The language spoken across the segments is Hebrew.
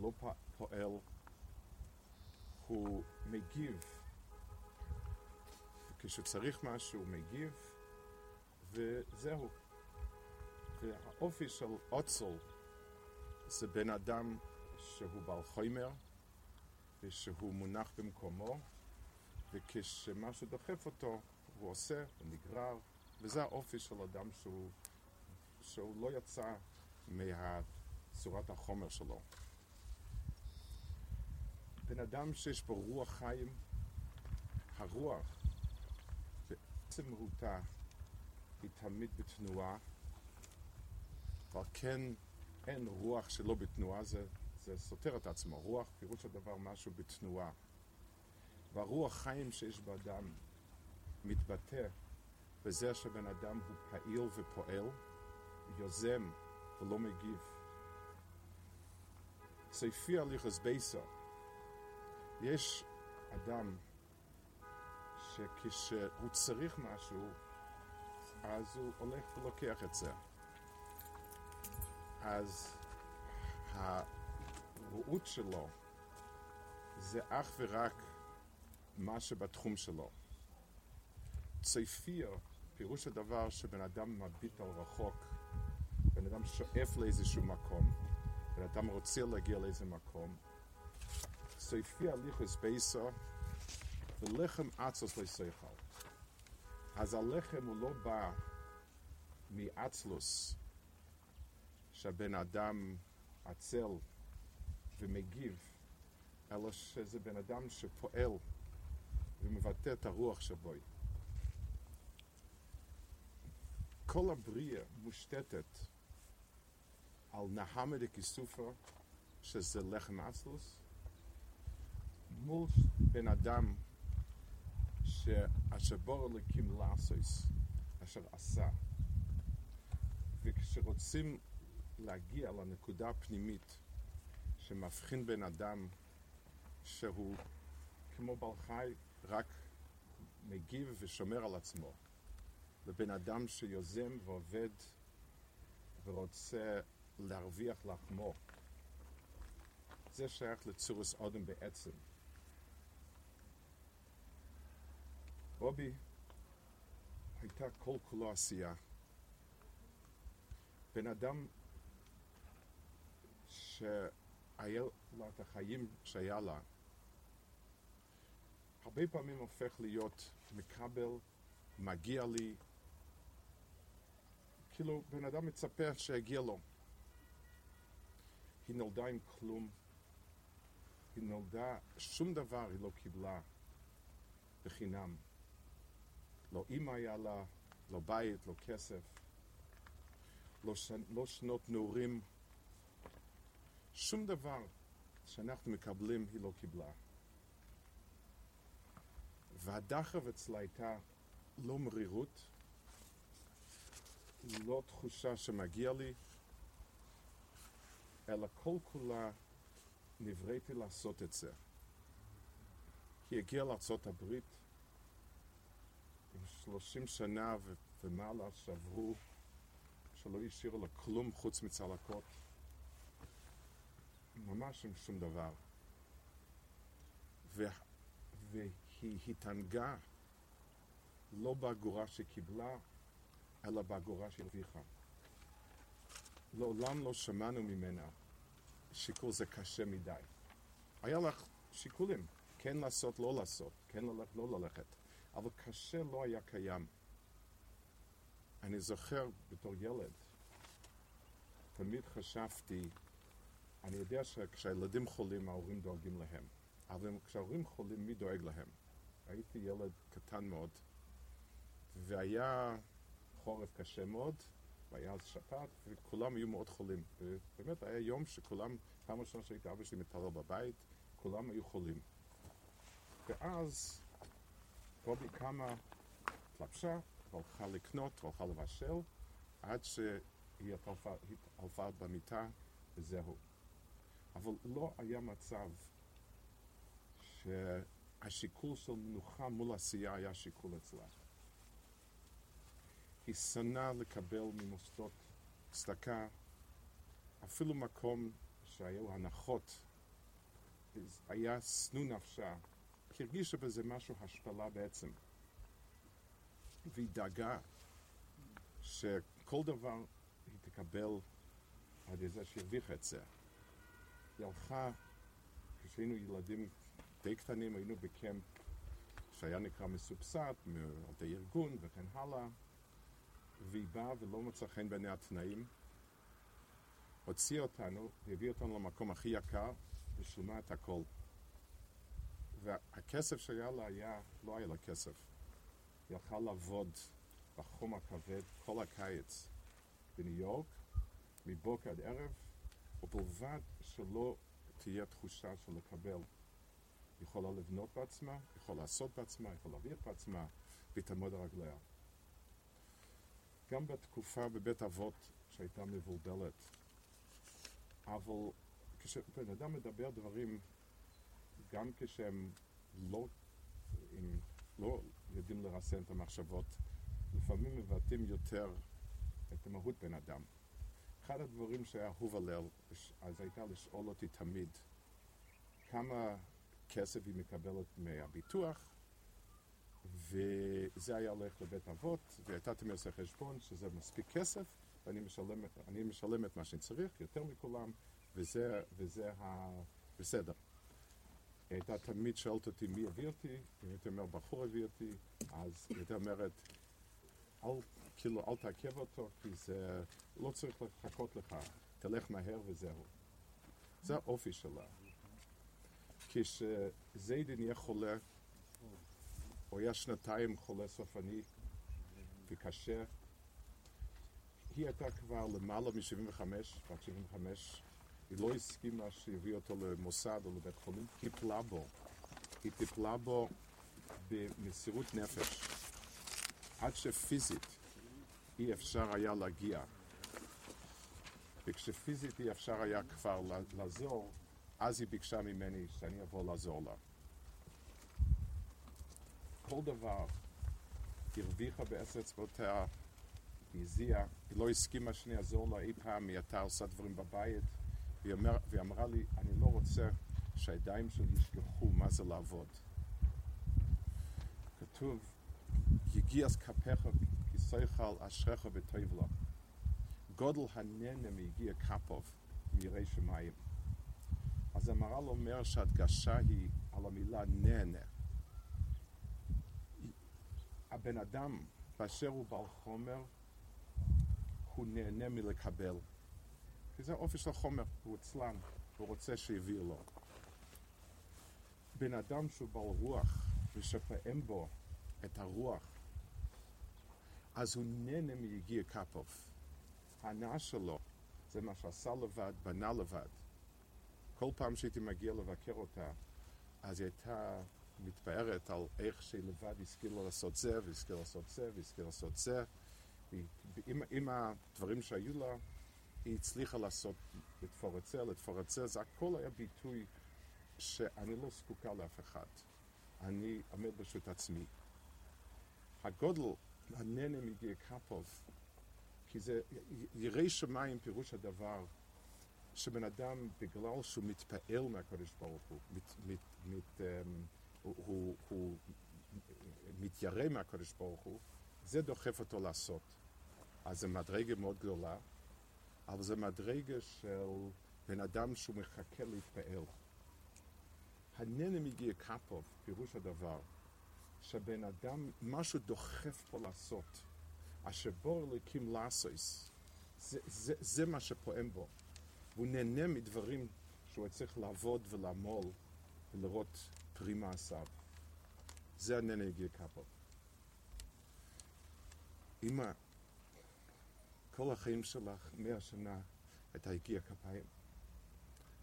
לא פועל, הוא מגיב. כשצריך משהו הוא מגיב, וזהו. והאופי של אוצל זה בן אדם שהוא בעל חומר ושהוא מונח במקומו וכשמשהו דוחף אותו הוא עושה, הוא נגרר וזה האופי של אדם שהוא, שהוא לא יצא מצורת החומר שלו. בן אדם שיש בו רוח חיים, הרוח בעצם מהותה היא תמיד בתנועה אבל כן אין רוח שלא בתנועה, זה, זה סותר את עצמו. רוח, פירוש הדבר, משהו בתנועה. והרוח חיים שיש באדם מתבטא בזה שבן אדם הוא פעיל ופועל, יוזם ולא מגיב. ספי הליכוס בייסר, יש אדם שכשהוא צריך משהו, אז הוא הולך ולוקח את זה. אז הרעות שלו זה אך ורק מה שבתחום שלו. צייפיר, פירוש הדבר שבן אדם מביט על רחוק, בן אדם שואף לאיזשהו מקום, בן אדם רוצה להגיע לאיזה מקום. צייפיר הליכוס בייסר ולחם עצוס לסייכל. אז הלחם הוא לא בא מעצלוס, שהבן אדם עצל ומגיב, אלא שזה בן אדם שפועל ומבטא את הרוח שבוי. כל הבריאה מושתתת על נהמה דקיסופר, שזה לחם אצלוס, מול בן אדם שאשר בור אלוקים לעשוס, אשר עשה. וכשרוצים להגיע לנקודה הפנימית שמבחין בן אדם שהוא כמו בעל חי רק מגיב ושומר על עצמו. לבן אדם שיוזם ועובד ורוצה להרוויח לחמו זה שייך לצורוס אודם בעצם רובי הייתה כל כולו עשייה בן אדם שהיה לה את החיים שהיה לה, הרבה פעמים הופך להיות מקבל, מגיע לי, כאילו בן אדם מצפה שיגיע לו. היא נולדה עם כלום, היא נולדה, שום דבר היא לא קיבלה בחינם. לא אימא היה לה, לא בית, לא כסף, לא, ש... לא שנות נעורים, שום דבר שאנחנו מקבלים היא לא קיבלה. והדחף אצלה הייתה לא מרירות, לא תחושה שמגיע לי, אלא כל כולה נבראתי לעשות את זה. היא הגיעה לארצות הברית, עם שלושים שנה ו- ומעלה שעברו, שלא השאירו לה כלום חוץ מצלקות. ממש עם שום דבר. ו... והיא התענגה לא באגורה שקיבלה, אלא באגורה שהרוויחה. לעולם לא שמענו ממנה שיקול זה קשה מדי. היה לך שיקולים, כן לעשות, לא לעשות, כן ללכת, לא ללכת, אבל קשה לא היה קיים. אני זוכר בתור ילד, תמיד חשבתי אני יודע שכשהילדים חולים ההורים דואגים להם, אבל כשההורים חולים מי דואג להם? הייתי ילד קטן מאוד, והיה חורף קשה מאוד, והיה אז שפעת, וכולם היו מאוד חולים. ובאמת היה יום שכולם פעם ראשונה שהייתי אבא שלי מתערער בבית, כולם היו חולים. ואז קובי קמה, התלבשה, והלכה לקנות, והלכה לבשל, עד שהיא התעלפה במיטה, וזהו. אבל לא היה מצב שהשיקול של מנוחה מול עשייה היה שיקול אצלה. היא שנאה לקבל ממוסדות צדקה, אפילו מקום שהיו הנחות, היה שנוא נפשה, כי הרגישה בזה משהו השפלה בעצם. והיא דאגה שכל דבר היא תקבל על ידי זה שהרוויחה את זה. היא הלכה, כשהיינו ילדים די קטנים, היינו בקמפ שהיה נקרא מסובסד, מעובדי ארגון וכן הלאה, והיא באה ולא מצא חן בעיני התנאים, הוציאה אותנו והביאה אותנו למקום הכי יקר ושילמה את הכל. והכסף שהיה לה היה, לא היה לה כסף. היא הלכה לעבוד בחום הכבד כל הקיץ בניו יורק, מבוקר עד ערב, ובלבד שלא תהיה תחושה של לקבל. היא יכולה לבנות בעצמה, יכולה לעשות בעצמה, יכולה להרוויח בעצמה, והיא תעמוד על רגליה. גם בתקופה בבית אבות שהייתה מבולבלת, אבל כשבן אדם מדבר דברים, גם כשהם לא, הם לא יודעים לרסן את המחשבות, לפעמים מבטאים יותר את המהות בן אדם. אחד הדברים שהיה אהוב עליה, אז הייתה לשאול אותי תמיד, כמה כסף היא מקבלת מהביטוח, וזה היה הולך לבית אבות, והייתה תמיד עושה חשבון שזה מספיק כסף, ואני משלם, משלם את מה שאני צריך, יותר מכולם, וזה, וזה ה... בסדר. היא הייתה תמיד שואלת אותי מי הביא אותי, אם הייתי אומר בחור הביא אותי, אז היא הייתה אומרת, אל, כאילו, אל תעכב אותו, כי זה לא צריך לחכות לך, תלך מהר וזהו. זה האופי שלה. כשזיידי נהיה חולה, הוא היה שנתיים חולה סופני וקשה, היא הייתה כבר למעלה מ-75, בת 75, היא לא הסכימה שיביא אותו למוסד או לבית חולים, טיפלה בו. היא טיפלה בו במסירות נפש, עד שפיזית אי אפשר היה להגיע. וכשפיזית אי אפשר היה כבר לעזור, אז היא ביקשה ממני שאני אבוא לעזור לה. כל דבר הרוויחה בעשר אצבעותיה, היא הזיעה, היא לא הסכימה שאני אעזור לה אי פעם, היא הייתה עושה דברים בבית, והיא, אומר, והיא אמרה לי, אני לא רוצה שהידיים שלי ישכחו מה זה לעבוד. כתוב, יגיעס כפיך כיסויכל אשריך וטוב לו. גודל הננה מיגיע כפוב מירי שמיים. אז המר"ל אומר שהדגשה היא על המילה נהנה. הבן אדם, באשר הוא בעל חומר, הוא נהנה מלקבל. כי זה האופי של החומר, הוא עצלן, הוא רוצה שיביאו לו. בן אדם שהוא בעל רוח ושפעם בו את הרוח, אז הוא נהנה מיגיע כפוב. ההנאה שלו זה מה שעשה לבד, בנה לבד. כל פעם שהייתי מגיע לבקר אותה, אז היא הייתה מתפארת על איך שהיא לבד השכילה לעשות זה, והשכילה לעשות זה, והשכילה לעשות זה. עם, עם הדברים שהיו לה, היא הצליחה לעשות, לתפור את זה, לתפור את זה, זה הכל היה ביטוי שאני לא זקוקה לאף אחד. אני עומד ברשות עצמי. הגודל, הננה מגיע קפוב, כי זה ירא שמיים פירוש הדבר שבן אדם, בגלל שהוא מתפעל מהקדוש ברוך הוא, מת, מת, מת, um, הוא, הוא, הוא מתיירא מהקדוש ברוך הוא, זה דוחף אותו לעשות. אז זו מדרגה מאוד גדולה, אבל זו מדרגה של בן אדם שהוא מחכה להתפעל. הננה מגיע קפוב, פירוש הדבר, שבן אדם, משהו דוחף פה לעשות. אשר בור אלוקים לעשוס, זה, זה, זה מה שפועם בו. והוא נהנה מדברים שהוא צריך לעבוד ולעמול ולראות פרי מעשיו. זה הנהנה הגיע קפו. אמא, כל החיים שלך, מאה שנה, הייתה הגיע כפיים.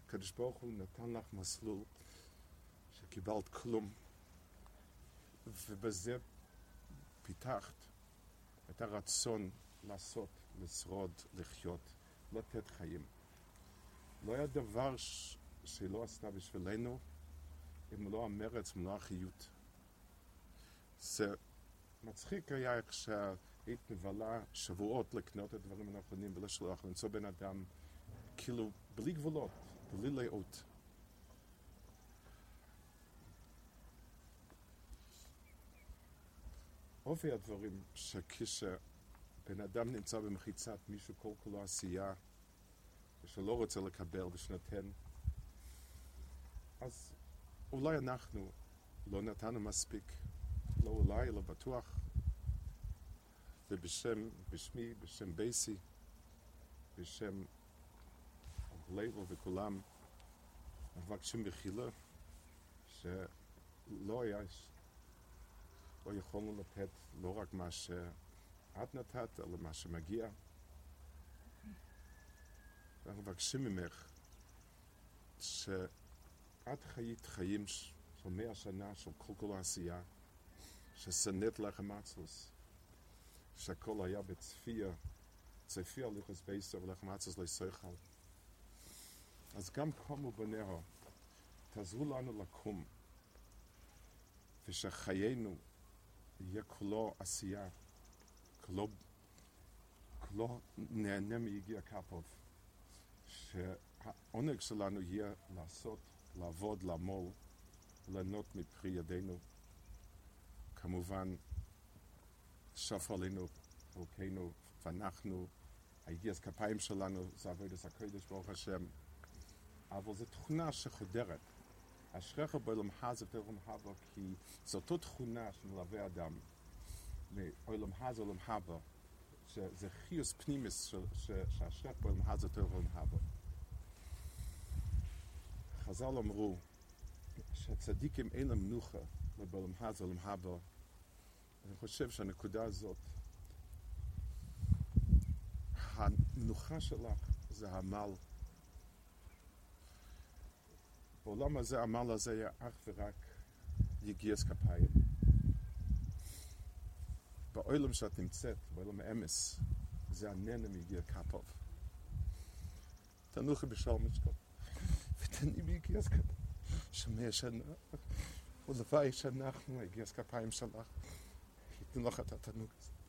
הקדוש ברוך הוא נתן לך מסלול שקיבלת כלום, ובזה פיתחת את הרצון לעשות, לשרוד, לחיות, לתת חיים. לא היה דבר ש... שהיא לא עשתה בשבילנו, אם לא המרץ, אם לא החיות. זה מצחיק היה איך שהיית מבלה שבועות לקנות את הדברים הנכונים ולשלוח, למצוא בן אדם כאילו בלי גבולות, בלי לאות. אופי הדברים שכשבן אדם נמצא במחיצת מישהו כל כולו עשייה ושלא רוצה לקבל ושנותן אז אולי אנחנו לא נתנו מספיק, לא אולי, לא בטוח ובשם, בשמי, בשם בייסי, בשם לייבו וכולם מבקשים מחילה שלא היה לא יכולנו לתת לא רק מה שאת נתת, אלא מה שמגיע. אנחנו מבקשים ממך שאת חיית חיים של מאה שנה של כל כל העשייה, ששנאת לחם עצלוס, שהכל היה בצפייה, צפייה ליחוס בייסר ולחם עצלוס לסויכל. אז גם קומו בניהו, תעזרו לנו לקום, ושחיינו יהיה כולו עשייה, כולו, כולו נהנה מיגיע קפוב, שהעונג שלנו יהיה לעשות, לעבוד, לעמול, ליהנות מפרי ידינו. כמובן, שפר עלינו אלוקינו, ואנחנו, היגיע כפיים שלנו, זה עבודת הקודש, ברוך השם, אבל זו תכונה שחודרת. אשריך בעולם הזה ובעולם הבא, כי זו אותו תכונה שמלווה אדם מעולם הזה לעולם הבא, שזה חיוס פנימיס שאשריך בעולם הזה ובעולם הבא. חז"ל אמרו שהצדיקים אין להם מנוחה בעולם הזה ובעולם הבא. אני חושב שהנקודה הזאת, המנוחה שלך זה העמל בעולם הזה העמל הזה היה אך ורק יגיעס כפיים. בעולם שאת נמצאת, בעולם האמס, זה הננה מיגיע כפוב. תנוחי בשלום משקול, ותני ביגיעס כפיים. שמי שנה, ולוואי שאנחנו, יגיעס כפיים שלך, ייתנו לך את התנוג הזה.